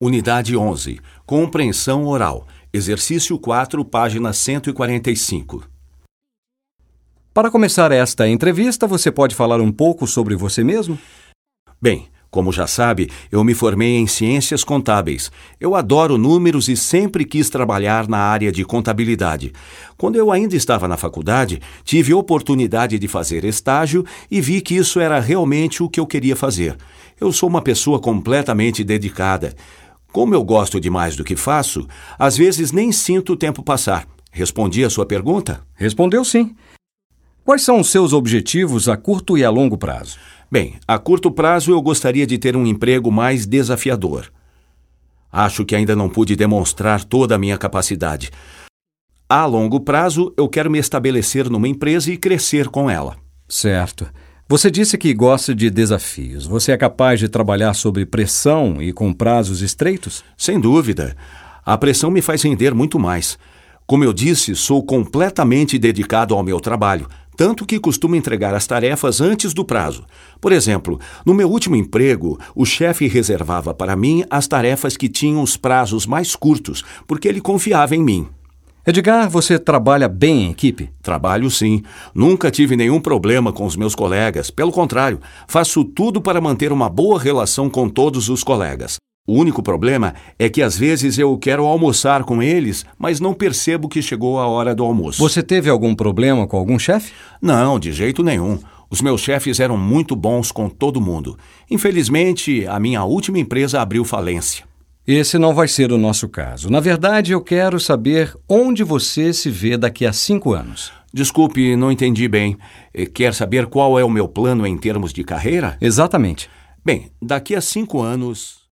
Unidade 11. Compreensão oral. Exercício 4, página 145. Para começar esta entrevista, você pode falar um pouco sobre você mesmo? Bem, como já sabe, eu me formei em ciências contábeis. Eu adoro números e sempre quis trabalhar na área de contabilidade. Quando eu ainda estava na faculdade, tive oportunidade de fazer estágio e vi que isso era realmente o que eu queria fazer. Eu sou uma pessoa completamente dedicada. Como eu gosto de mais do que faço, às vezes nem sinto o tempo passar. Respondi a sua pergunta? Respondeu sim. Quais são os seus objetivos a curto e a longo prazo? Bem, a curto prazo eu gostaria de ter um emprego mais desafiador. Acho que ainda não pude demonstrar toda a minha capacidade. A longo prazo, eu quero me estabelecer numa empresa e crescer com ela. Certo. Você disse que gosta de desafios. Você é capaz de trabalhar sob pressão e com prazos estreitos? Sem dúvida. A pressão me faz render muito mais. Como eu disse, sou completamente dedicado ao meu trabalho, tanto que costumo entregar as tarefas antes do prazo. Por exemplo, no meu último emprego, o chefe reservava para mim as tarefas que tinham os prazos mais curtos, porque ele confiava em mim. Edgar, você trabalha bem em equipe? Trabalho sim. Nunca tive nenhum problema com os meus colegas. Pelo contrário, faço tudo para manter uma boa relação com todos os colegas. O único problema é que às vezes eu quero almoçar com eles, mas não percebo que chegou a hora do almoço. Você teve algum problema com algum chefe? Não, de jeito nenhum. Os meus chefes eram muito bons com todo mundo. Infelizmente, a minha última empresa abriu falência. Esse não vai ser o nosso caso. Na verdade, eu quero saber onde você se vê daqui a cinco anos. Desculpe, não entendi bem. Eh, quer saber qual é o meu plano em termos de carreira? Exatamente. Bem, daqui a cinco anos.